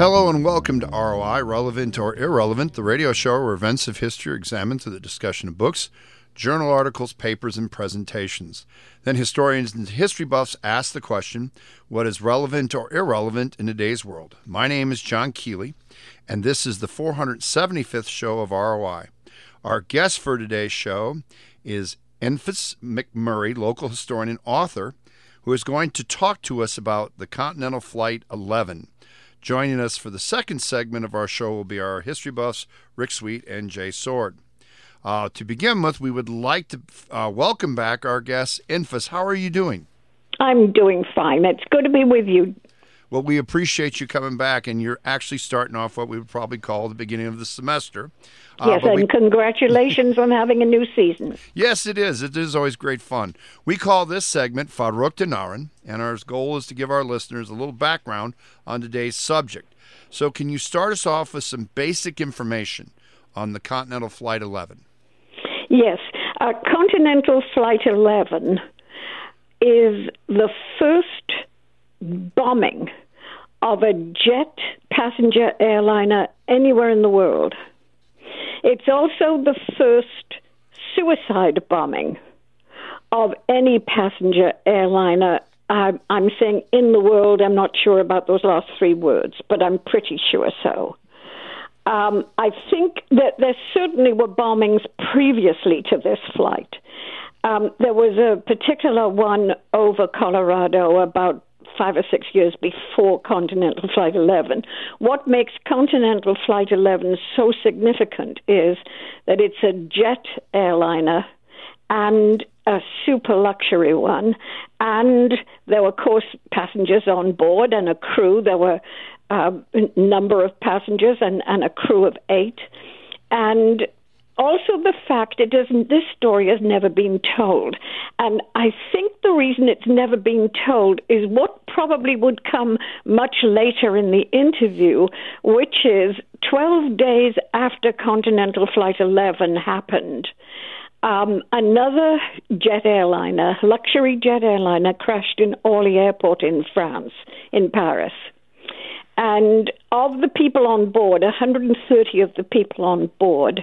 Hello and welcome to ROI, Relevant or Irrelevant, the radio show where events of history are examined through the discussion of books, journal articles, papers, and presentations. Then historians and history buffs ask the question what is relevant or irrelevant in today's world? My name is John Keeley, and this is the 475th show of ROI. Our guest for today's show is Enfys McMurray, local historian and author, who is going to talk to us about the Continental Flight 11. Joining us for the second segment of our show will be our history buffs, Rick Sweet and Jay Sword. Uh, to begin with, we would like to uh, welcome back our guest, Enfys. How are you doing? I'm doing fine. It's good to be with you. Well, we appreciate you coming back, and you're actually starting off what we would probably call the beginning of the semester. Uh, yes, and we... congratulations on having a new season. Yes, it is. It is always great fun. We call this segment Faruk Naran, and our goal is to give our listeners a little background on today's subject. So, can you start us off with some basic information on the Continental Flight 11? Yes, uh, Continental Flight 11 is the first bombing of a jet passenger airliner anywhere in the world. It's also the first suicide bombing of any passenger airliner. I'm, I'm saying in the world, I'm not sure about those last three words, but I'm pretty sure so. Um, I think that there certainly were bombings previously to this flight. Um, there was a particular one over Colorado about five or six years before Continental Flight 11. What makes Continental Flight 11 so significant is that it's a jet airliner and a super luxury one. And there were, of course, passengers on board and a crew. There were uh, a number of passengers and, and a crew of eight. And also the fact it doesn't this story has never been told and i think the reason it's never been told is what probably would come much later in the interview which is 12 days after continental flight 11 happened um, another jet airliner, luxury jet airliner, crashed in Orly Airport in France, in Paris. And of the people on board, 130 of the people on board,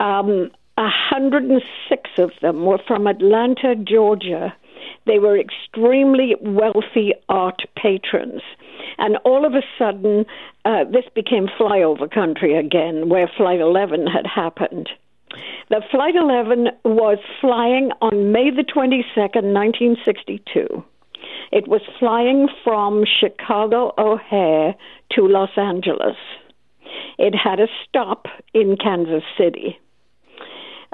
um, 106 of them were from Atlanta, Georgia. They were extremely wealthy art patrons. And all of a sudden, uh, this became flyover country again, where Flight 11 had happened. The Flight 11 was flying on May the 22nd, 1962. It was flying from Chicago O'Hare to Los Angeles. It had a stop in Kansas City.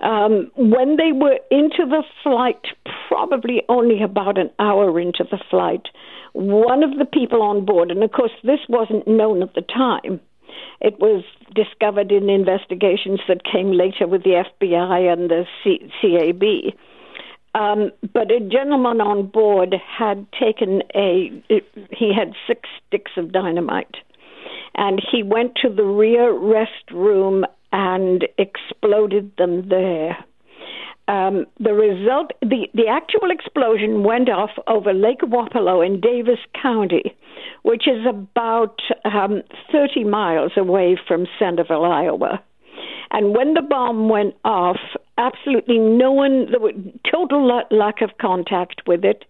Um, when they were into the flight, probably only about an hour into the flight, one of the people on board, and of course this wasn't known at the time, it was discovered in investigations that came later with the FBI and the C- CAB. Um, but a gentleman on board had taken a, he had six sticks of dynamite. And he went to the rear restroom and exploded them there. Um, the result, the, the actual explosion went off over Lake Wapello in Davis County, which is about um, 30 miles away from Centerville, Iowa. And when the bomb went off, absolutely no one, there was total lack of contact with it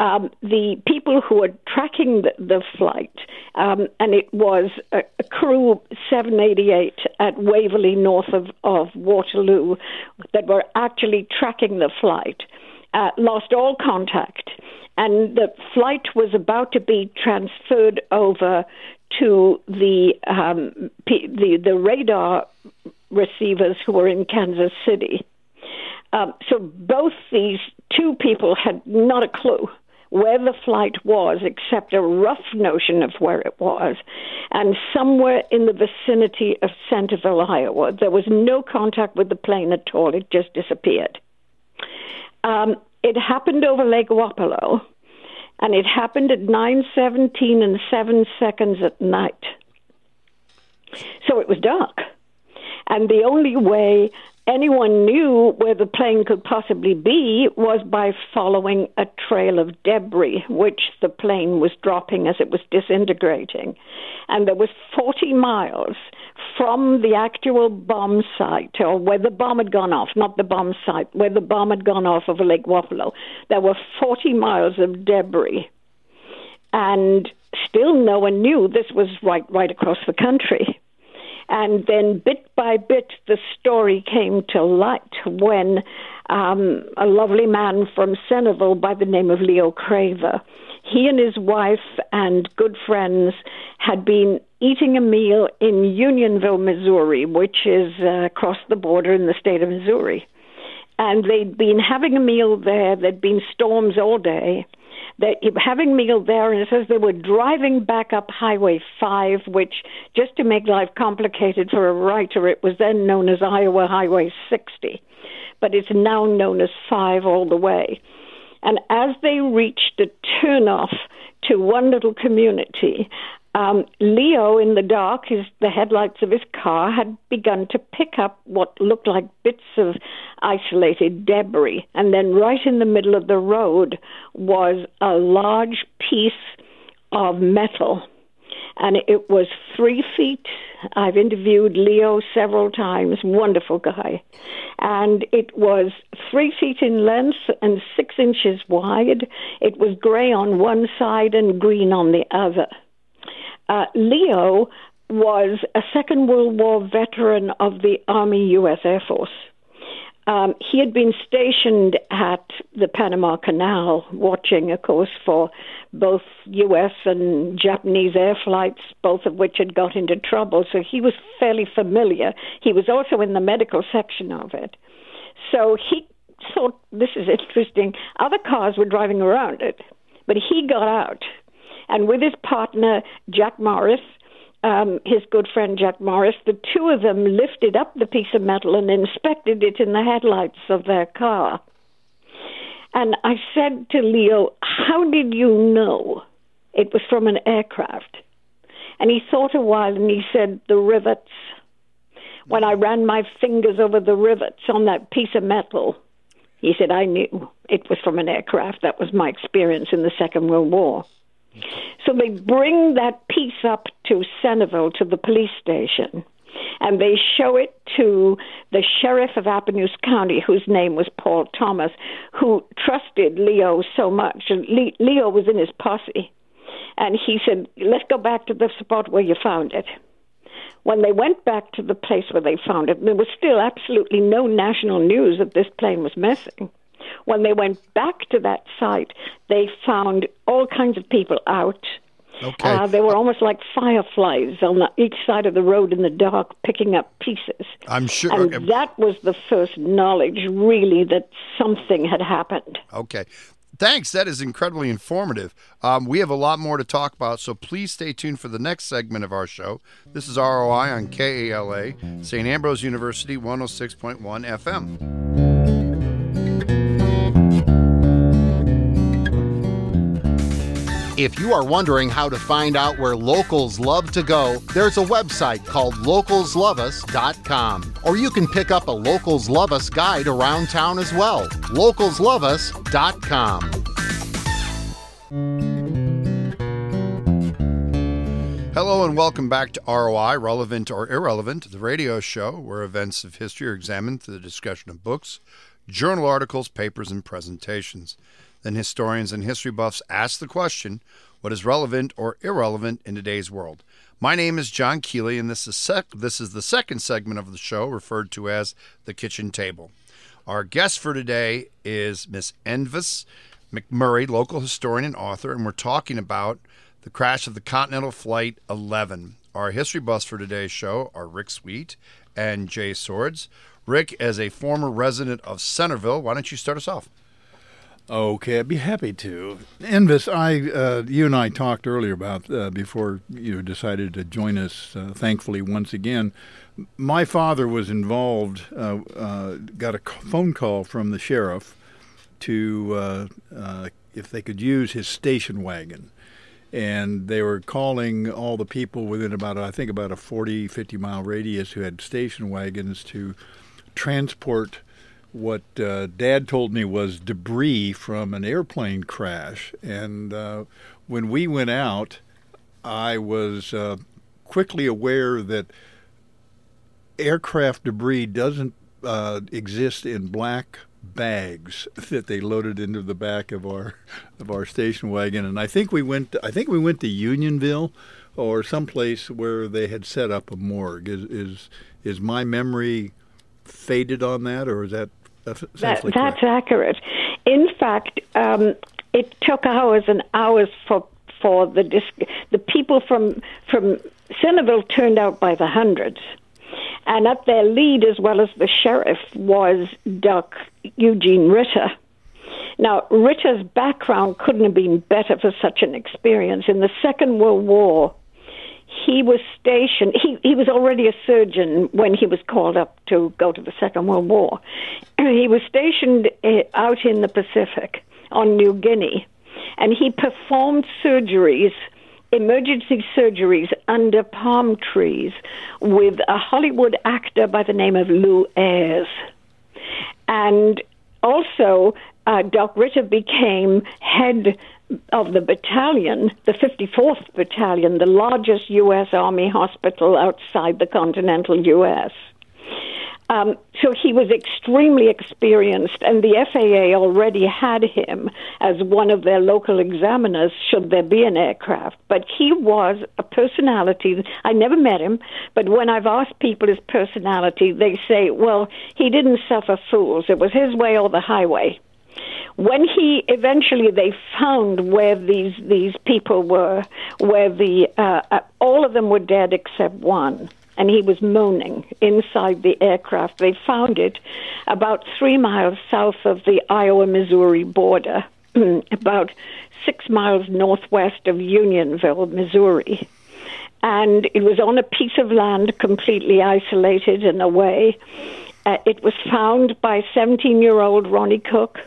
um, the people who were tracking the, the flight, um, and it was a, a, crew 788 at Waverly, north of, of Waterloo, that were actually tracking the flight, uh, lost all contact. And the flight was about to be transferred over to the um, the, the radar receivers who were in Kansas City. Um, so both these two people had not a clue where the flight was, except a rough notion of where it was, and somewhere in the vicinity of Centerville, Iowa. There was no contact with the plane at all, it just disappeared. Um, it happened over Lake Wapello, and it happened at 9:17 and 7 seconds at night. So it was dark. And the only way anyone knew where the plane could possibly be was by following a trail of debris, which the plane was dropping as it was disintegrating. And there was 40 miles from the actual bomb site, or where the bomb had gone off, not the bomb site, where the bomb had gone off of Lake Wapello, there were 40 miles of debris. And still no one knew this was right, right across the country. And then bit by bit, the story came to light when um, a lovely man from Centerville by the name of Leo Craver, he and his wife and good friends had been eating a meal in Unionville, Missouri, which is uh, across the border in the state of Missouri. And they'd been having a meal there. There'd been storms all day that having meal there, and it says they were driving back up Highway 5, which, just to make life complicated for a writer, it was then known as Iowa Highway 60, but it's now known as 5 all the way. And as they reached a turnoff to one little community, um, Leo, in the dark, his, the headlights of his car had begun to pick up what looked like bits of isolated debris. And then, right in the middle of the road, was a large piece of metal. And it was three feet. I've interviewed Leo several times, wonderful guy. And it was three feet in length and six inches wide. It was gray on one side and green on the other uh, Leo was a Second World War veteran of the Army U.S. Air Force. Um, he had been stationed at the Panama Canal, watching, of course, for both U.S. and Japanese air flights, both of which had got into trouble. So he was fairly familiar. He was also in the medical section of it. So he thought, this is interesting. Other cars were driving around it, but he got out and with his partner, Jack Morris, um, his good friend Jack Morris, the two of them lifted up the piece of metal and inspected it in the headlights of their car. And I said to Leo, How did you know it was from an aircraft? And he thought a while and he said, The rivets. When I ran my fingers over the rivets on that piece of metal, he said, I knew it was from an aircraft. That was my experience in the Second World War. So they bring that piece up to Centerville, to the police station, and they show it to the sheriff of Appanoose County, whose name was Paul Thomas, who trusted Leo so much. And Leo was in his posse. And he said, Let's go back to the spot where you found it. When they went back to the place where they found it, there was still absolutely no national news that this plane was missing. When they went back to that site, they found all kinds of people out. Okay. Uh, they were almost like fireflies on the, each side of the road in the dark, picking up pieces. I'm sure. And okay. that was the first knowledge, really, that something had happened. Okay. Thanks. That is incredibly informative. Um, we have a lot more to talk about, so please stay tuned for the next segment of our show. This is ROI on KALA, St. Ambrose University, 106.1 FM. If you are wondering how to find out where locals love to go, there's a website called localsloveus.com. Or you can pick up a Locals Love Us guide around town as well. localsloveus.com. Hello and welcome back to ROI, Relevant or Irrelevant, the radio show where events of history are examined through the discussion of books, journal articles, papers, and presentations. Then historians and history buffs ask the question what is relevant or irrelevant in today's world? My name is John Keeley, and this is, sec- this is the second segment of the show referred to as the kitchen table. Our guest for today is Miss Enfys McMurray, local historian and author, and we're talking about the crash of the Continental Flight 11. Our history buffs for today's show are Rick Sweet and Jay Swords. Rick, as a former resident of Centerville, why don't you start us off? Okay, I'd be happy to. Enfys, I, uh, you and I talked earlier about uh, before you decided to join us. Uh, thankfully, once again, my father was involved. Uh, uh, got a phone call from the sheriff to uh, if they could use his station wagon, and they were calling all the people within about I think about a 40, 50 mile radius who had station wagons to transport what uh, Dad told me was debris from an airplane crash. And uh, when we went out, I was uh, quickly aware that aircraft debris doesn't uh, exist in black bags that they loaded into the back of our of our station wagon. And I think we went. To, I think we went to Unionville or someplace where they had set up a morgue. Is is is my memory faded on that, or is that that, that's accurate. In fact, um, it took hours and hours for for the disc- the people from from Centerville turned out by the hundreds, and at their lead, as well as the sheriff, was Doc Eugene Ritter. Now, Ritter's background couldn't have been better for such an experience. In the Second World War, he was stationed, he, he was already a surgeon when he was called up to go to the Second World War. He was stationed eh, out in the Pacific on New Guinea, and he performed surgeries, emergency surgeries, under palm trees with a Hollywood actor by the name of Lew Ayres. And also, uh, Doc Ritter became head of the battalion, the 54th Battalion, the largest U.S. Army hospital outside the continental U.S. Um, so he was extremely experienced, and the FAA already had him as one of their local examiners should there be an aircraft. But he was a personality. I never met him, but when I've asked people his personality, they say, well, he didn't suffer fools. It was his way or the highway when he eventually they found where these these people were, where the uh, uh, all of them were dead except one, and he was moaning inside the aircraft. They found it about three miles south of the Iowa Missouri border, about six miles northwest of Unionville, Missouri. And it was on a piece of land completely isolated and away. Uh, it was found by 17 year old Ronnie Cook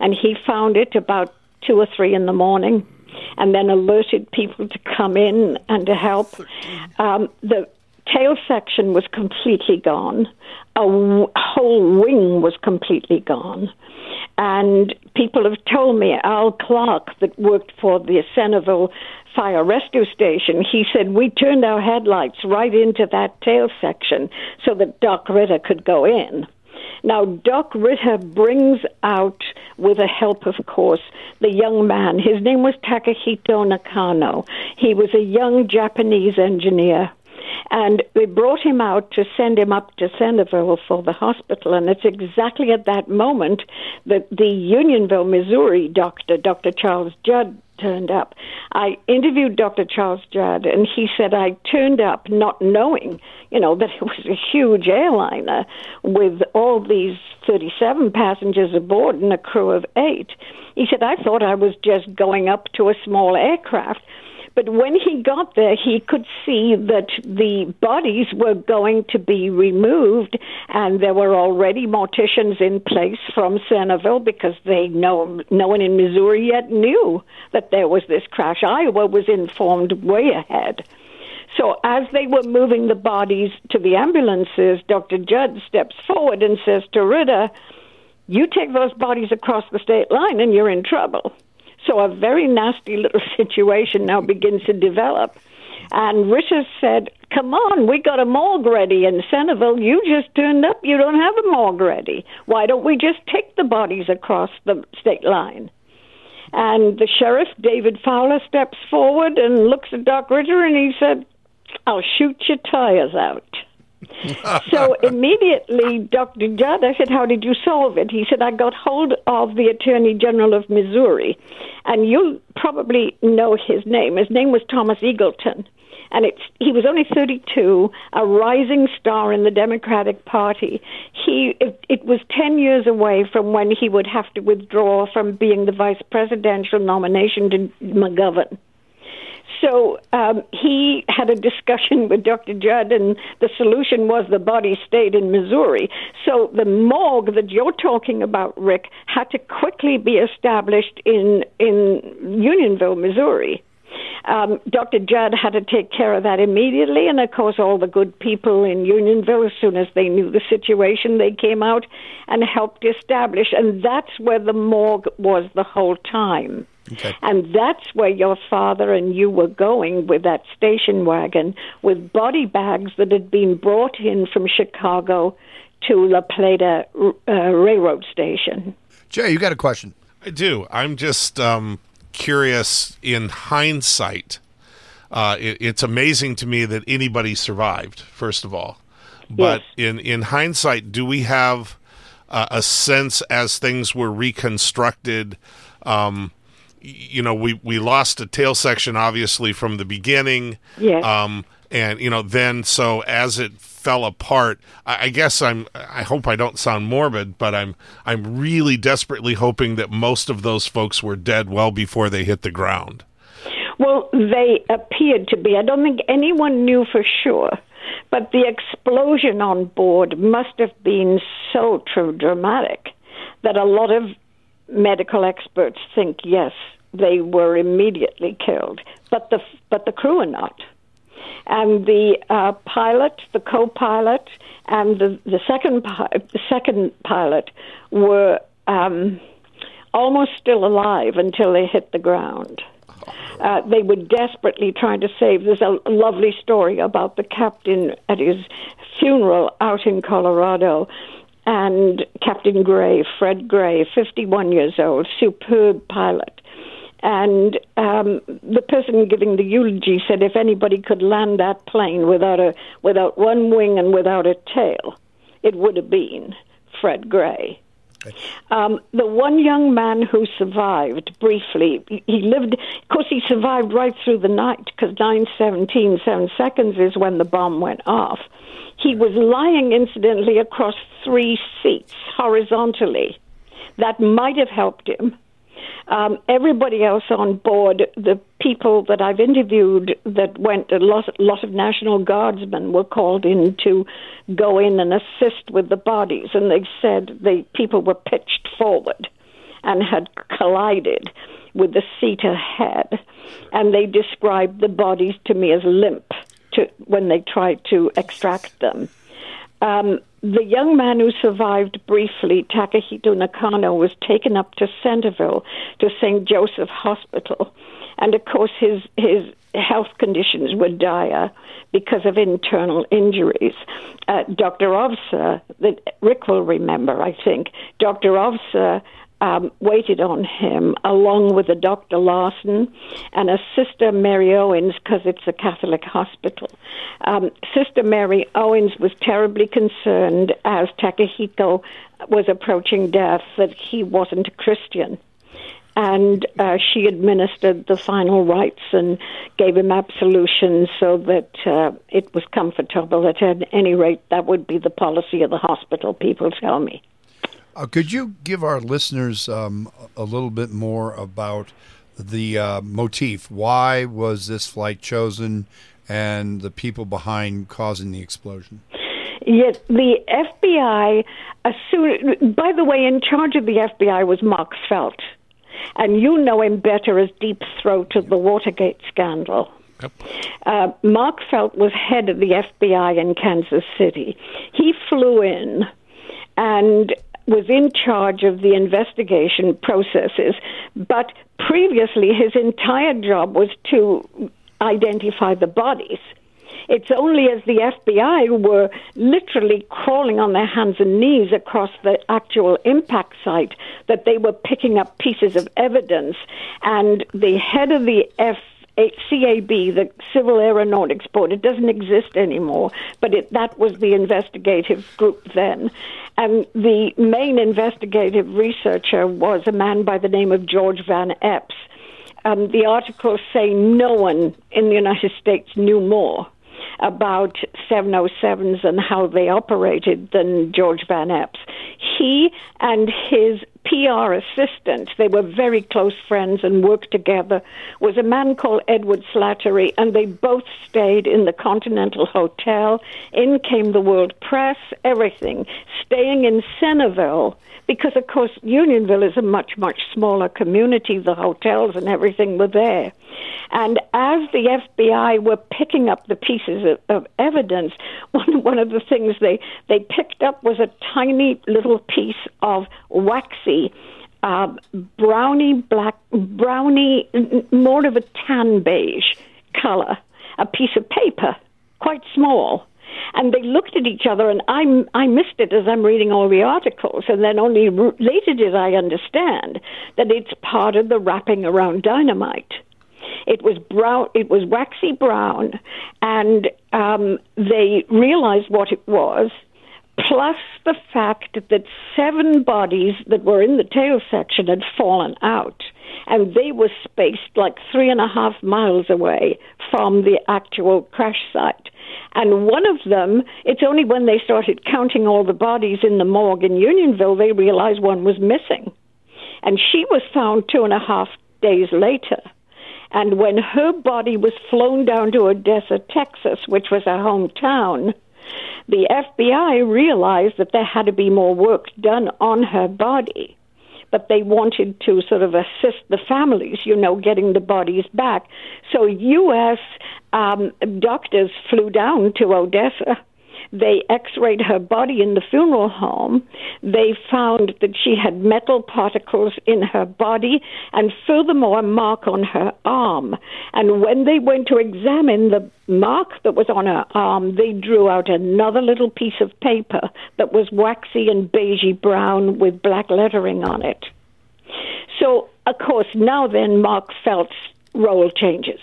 and he found it about two or three in the morning and then alerted people to come in and to help. Um, the tail section was completely gone. A w- whole wing was completely gone. And people have told me, Al Clark, that worked for the Centerville Fire Rescue Station, he said, We turned our headlights right into that tail section so that Doc Ritter could go in. Now, Doc Ritter brings out, with the help, of course, the young man. His name was Takahito Nakano. He was a young Japanese engineer. And they brought him out to send him up to Centerville for the hospital. And it's exactly at that moment that the Unionville, Missouri doctor, Dr. Charles Judd, turned up. I interviewed Dr. Charles Judd, and he said I turned up not knowing, you know, that it was a huge airliner with all these 37 passengers aboard and a crew of eight. He said I thought I was just going up to a small aircraft. But when he got there, he could see that the bodies were going to be removed, and there were already morticians in place from Centerville because they know no one in Missouri yet knew that there was this crash. Iowa was informed way ahead. So as they were moving the bodies to the ambulances, Dr. Judd steps forward and says to Ritter, "You take those bodies across the state line, and you're in trouble." So a very nasty little situation now begins to develop. And Ritter said, Come on, we got a morgue ready in Centerville. You just turned up. You don't have a morgue ready. Why don't we just take the bodies across the state line? And the sheriff, David Fowler, steps forward and looks at Doc Ritter and he said, I'll shoot your tires out so immediately, Dr. Judd, I said, How did you solve it? He said, I got hold of the Attorney General of Missouri, and you'll probably know his name. His name was Thomas Eagleton. And it's, he was only 32, a rising star in the Democratic Party. He, it, it was 10 years away from when he would have to withdraw from being the vice presidential nomination to McGovern. So um, he had a discussion with Dr. Judd, and the solution was the body stayed in Missouri. So the morgue that you're talking about, Rick, had to quickly be established in in Unionville, Missouri. Um, Dr. Judd had to take care of that immediately, and of course, all the good people in Unionville, as soon as they knew the situation, they came out and helped establish. And that's where the morgue was the whole time. Okay. And that's where your father and you were going with that station wagon with body bags that had been brought in from Chicago to La Plata uh, railroad station. Jay, you got a question? I do. I'm just um, curious in hindsight. Uh, it, it's amazing to me that anybody survived, first of all. But yes. in, in hindsight, do we have uh, a sense as things were reconstructed? Um, you know, we, we lost a tail section obviously from the beginning. Yes. Um, and you know, then so as it fell apart, I, I guess I'm. I hope I don't sound morbid, but I'm. I'm really desperately hoping that most of those folks were dead well before they hit the ground. Well, they appeared to be. I don't think anyone knew for sure. But the explosion on board must have been so dramatic that a lot of medical experts think yes, they were immediately killed, but the but the crew are not. And the uh, pilot, the co-pilot, and the the second the second pilot were um, almost still alive until they hit the ground. Uh, they were desperately trying to save. There's a lovely story about the captain at his funeral out in Colorado and Captain Gray, Fred Gray, 51 years old, superb pilot. And um, the person giving the eulogy said if anybody could land that plane without a without one wing and without a tail, it would have been Fred Gray. Um, the one young man who survived briefly, he lived, of course, he survived right through the night because 9:17, seven seconds is when the bomb went off. He was lying, incidentally, across three seats horizontally. That might have helped him. Um, everybody else on board, the people that I've interviewed that went, a lot, lot of National Guardsmen were called in to go in and assist with the bodies, and they said the people were pitched forward and had collided with the seat ahead, and they described the bodies to me as limp to, when they tried to extract them. Um, the young man who survived briefly, Takahito Nakano, was taken up to Centerville to St. Joseph Hospital. And of course, his, his health conditions were dire because of internal injuries. Uh, Dr. Ovsa, that Rick will remember, I think, Dr. Ovsa um, waited on him along with a Dr. Lawson and a Sister Mary Owens because it's a Catholic hospital. Um, Sister Mary Owens was terribly concerned as Takahito was approaching death that he wasn't a Christian. And uh, she administered the final rites and gave him absolution so that uh, it was comfortable. At any rate, that would be the policy of the hospital, people tell me. Uh, could you give our listeners um, a little bit more about the uh, motif? Why was this flight chosen, and the people behind causing the explosion? Yes, the FBI. Assumed, by the way, in charge of the FBI was Mark Felt, and you know him better as Deep Throat of the Watergate scandal. Yep. Uh, Mark Felt was head of the FBI in Kansas City. He flew in and was in charge of the investigation processes, but previously his entire job was to identify the bodies. It's only as the FBI were literally crawling on their hands and knees across the actual impact site that they were picking up pieces of evidence. And the head of the F CAB, the Civil Aeronautics Board, it doesn't exist anymore, but it, that was the investigative group then. And the main investigative researcher was a man by the name of George Van Epps. Um, the articles say no one in the United States knew more about 707s and how they operated than George Van Epps. He and his PR assistant, they were very close friends and worked together, was a man called Edward Slattery, and they both stayed in the Continental Hotel. In came the World Press, everything, staying in Centerville because of course Unionville is a much much smaller community the hotels and everything were there And as the FBI were picking up the pieces of, of evidence, one, one of the things they, they picked up was a tiny little piece of waxy uh, brownie black, brownie, more of a tan beige color, a piece of paper, quite small. And they looked at each other, and I, I missed it as I'm reading all the articles, and then only later did I understand that it's part of the wrapping around dynamite. It was brown. It was waxy brown, and um, they realized what it was. Plus the fact that seven bodies that were in the tail section had fallen out, and they were spaced like three and a half miles away from the actual crash site. And one of them, it's only when they started counting all the bodies in the morgue in Unionville they realized one was missing. And she was found two and a half days later. And when her body was flown down to Odessa, Texas, which was her hometown, the FBI realized that there had to be more work done on her body but they wanted to sort of assist the families, you know, getting the bodies back. So U.S. Um, doctors flew down to Odessa. They x rayed her body in the funeral home. They found that she had metal particles in her body and furthermore a mark on her arm. And when they went to examine the mark that was on her arm, they drew out another little piece of paper that was waxy and beigey brown with black lettering on it. So, of course, now then Mark Felt's role changes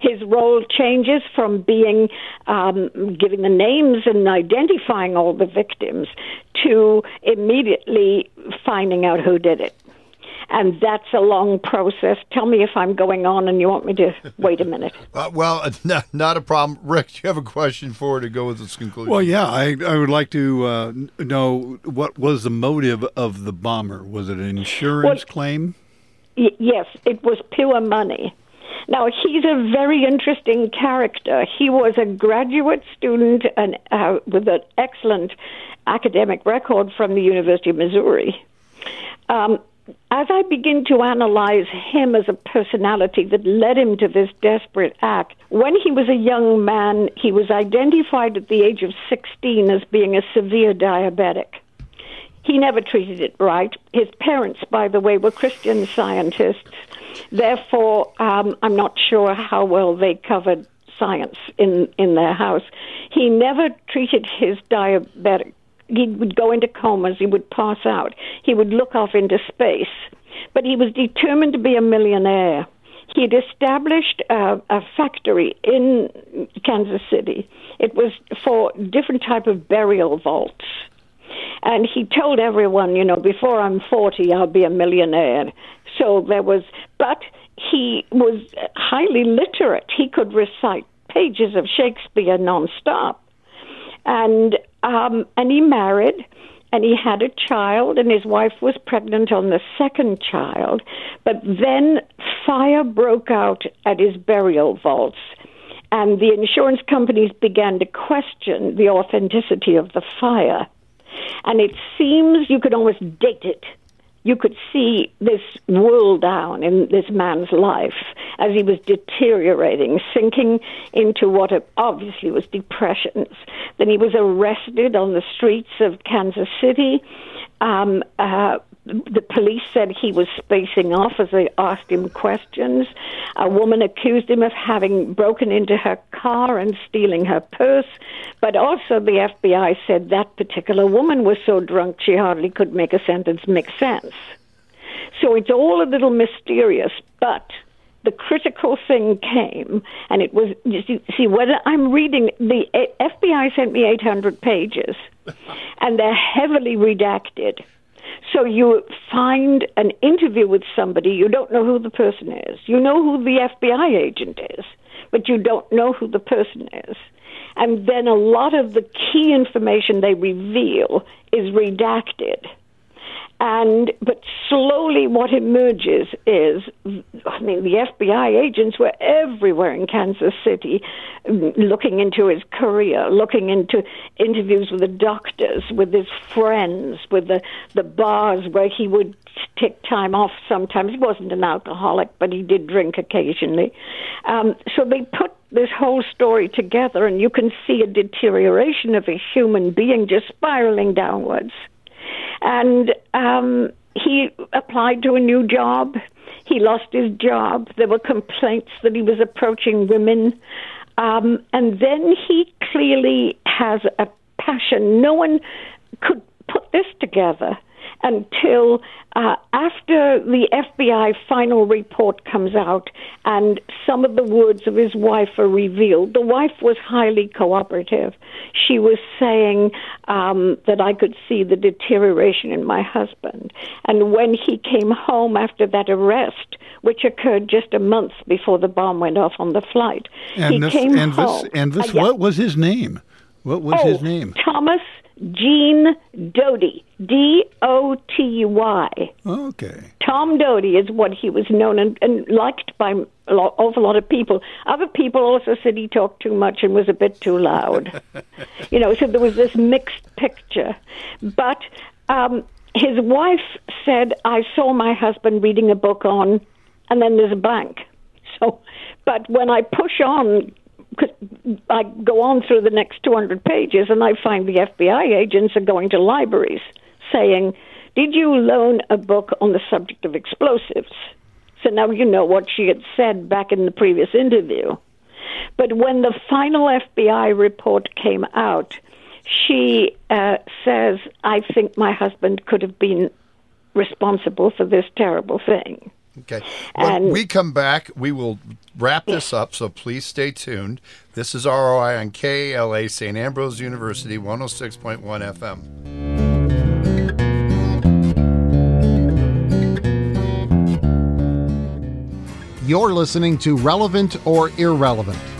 his role changes from being um, giving the names and identifying all the victims to immediately finding out who did it. And that's a long process. Tell me if I'm going on and you want me to wait a minute. Uh, well, not, not a problem. Rick, you have a question for her to go with this conclusion? Well, yeah, I, I would like to uh, know what was the motive of the bomber? Was it an insurance well, claim? Y- yes, it was pure money. Now, he's a very interesting character. He was a graduate student and uh, with an excellent academic record from the University of Missouri. Um, as I begin to analyze him as a personality that led him to this desperate act, when he was a young man, he was identified at the age of 16 as being a severe diabetic. He never treated it right. His parents, by the way, were Christian scientists Therefore, um, I'm not sure how well they covered science in, in their house. He never treated his diabetic. He would go into comas, he would pass out, he would look off into space. But he was determined to be a millionaire. He had established a, a factory in Kansas City. It was for different type of burial vaults. And he told everyone, you know, before I'm 40, I'll be a millionaire. So there was, but he was highly literate. He could recite pages of Shakespeare nonstop, and um, and he married, and he had a child, and his wife was pregnant on the second child. But then fire broke out at his burial vaults. And the insurance companies began to question the authenticity of the fire. And it seems you could almost date it you could see this whirl down in this man's life as he was deteriorating, sinking into what obviously was depressions. Then he was arrested on the streets of Kansas City. Um, uh, the police said he was spacing off as they asked him questions. A woman accused him of having broken into her car and stealing her purse. But also, the FBI said that particular woman was so drunk she hardly could make a sentence make sense. So it's all a little mysterious, but the critical thing came, and it was you see, see when I'm reading the FBI sent me 800 pages, and they're heavily redacted. So you find an interview with somebody, you don't know who the person is. You know who the FBI agent is, but you don't know who the person is. And then a lot of the key information they reveal is redacted. And but slowly, what emerges is, I mean, the FBI agents were everywhere in Kansas City, looking into his career, looking into interviews with the doctors, with his friends, with the the bars where he would take time off. Sometimes he wasn't an alcoholic, but he did drink occasionally. Um, so they put this whole story together, and you can see a deterioration of a human being just spiraling downwards. And um, he applied to a new job. He lost his job. There were complaints that he was approaching women. Um, and then he clearly has a passion. No one could put this together until uh, after the FBI final report comes out and some of the words of his wife are revealed. The wife was highly cooperative. She was saying um, that I could see the deterioration in my husband. And when he came home after that arrest, which occurred just a month before the bomb went off on the flight, and he this, came and home. This, and this, uh, yeah. what was his name? What was oh, his name? Thomas Gene Doty. D O T Y. Okay. Tom Doty is what he was known and, and liked by an awful lot of people. Other people also said he talked too much and was a bit too loud. you know, so there was this mixed picture. But um, his wife said, I saw my husband reading a book on, and then there's a blank. So, but when I push on I go on through the next 200 pages and I find the FBI agents are going to libraries saying, Did you loan a book on the subject of explosives? So now you know what she had said back in the previous interview. But when the final FBI report came out, she uh, says, I think my husband could have been responsible for this terrible thing. Okay. When And- we come back, we will wrap this up, so please stay tuned. This is ROI on KALA St. Ambrose University 106.1 FM. You're listening to Relevant or Irrelevant.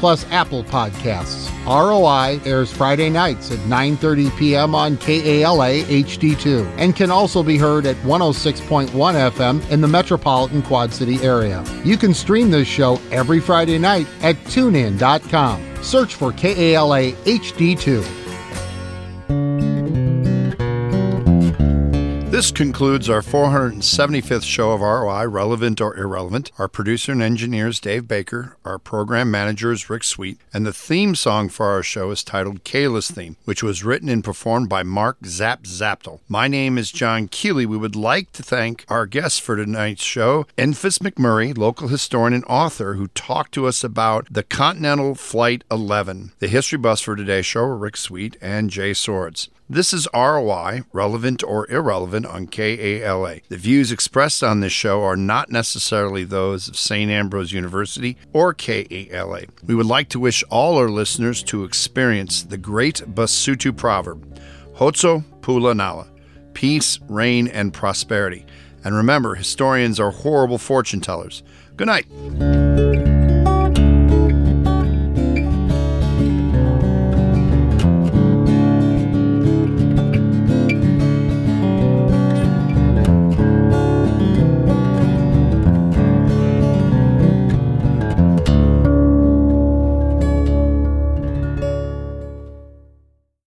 plus Apple Podcasts. ROI airs Friday nights at 9:30 p.m. on KALA HD2 and can also be heard at 106.1 FM in the metropolitan Quad City area. You can stream this show every Friday night at tunein.com. Search for KALA HD2. This concludes our 475th show of ROI, Relevant or Irrelevant. Our producer and engineer is Dave Baker. Our program manager is Rick Sweet. And the theme song for our show is titled Kayla's Theme, which was written and performed by Mark Zap Zaptel. My name is John Keeley. We would like to thank our guests for tonight's show, Enfys McMurray, local historian and author, who talked to us about the Continental Flight 11. The history buffs for today's show Rick Sweet and Jay Swords. This is ROI, relevant or irrelevant, on KALA. The views expressed on this show are not necessarily those of St. Ambrose University or KALA. We would like to wish all our listeners to experience the great Basutu proverb, Khotso Pula Nala, peace, rain, and prosperity. And remember, historians are horrible fortune tellers. Good night.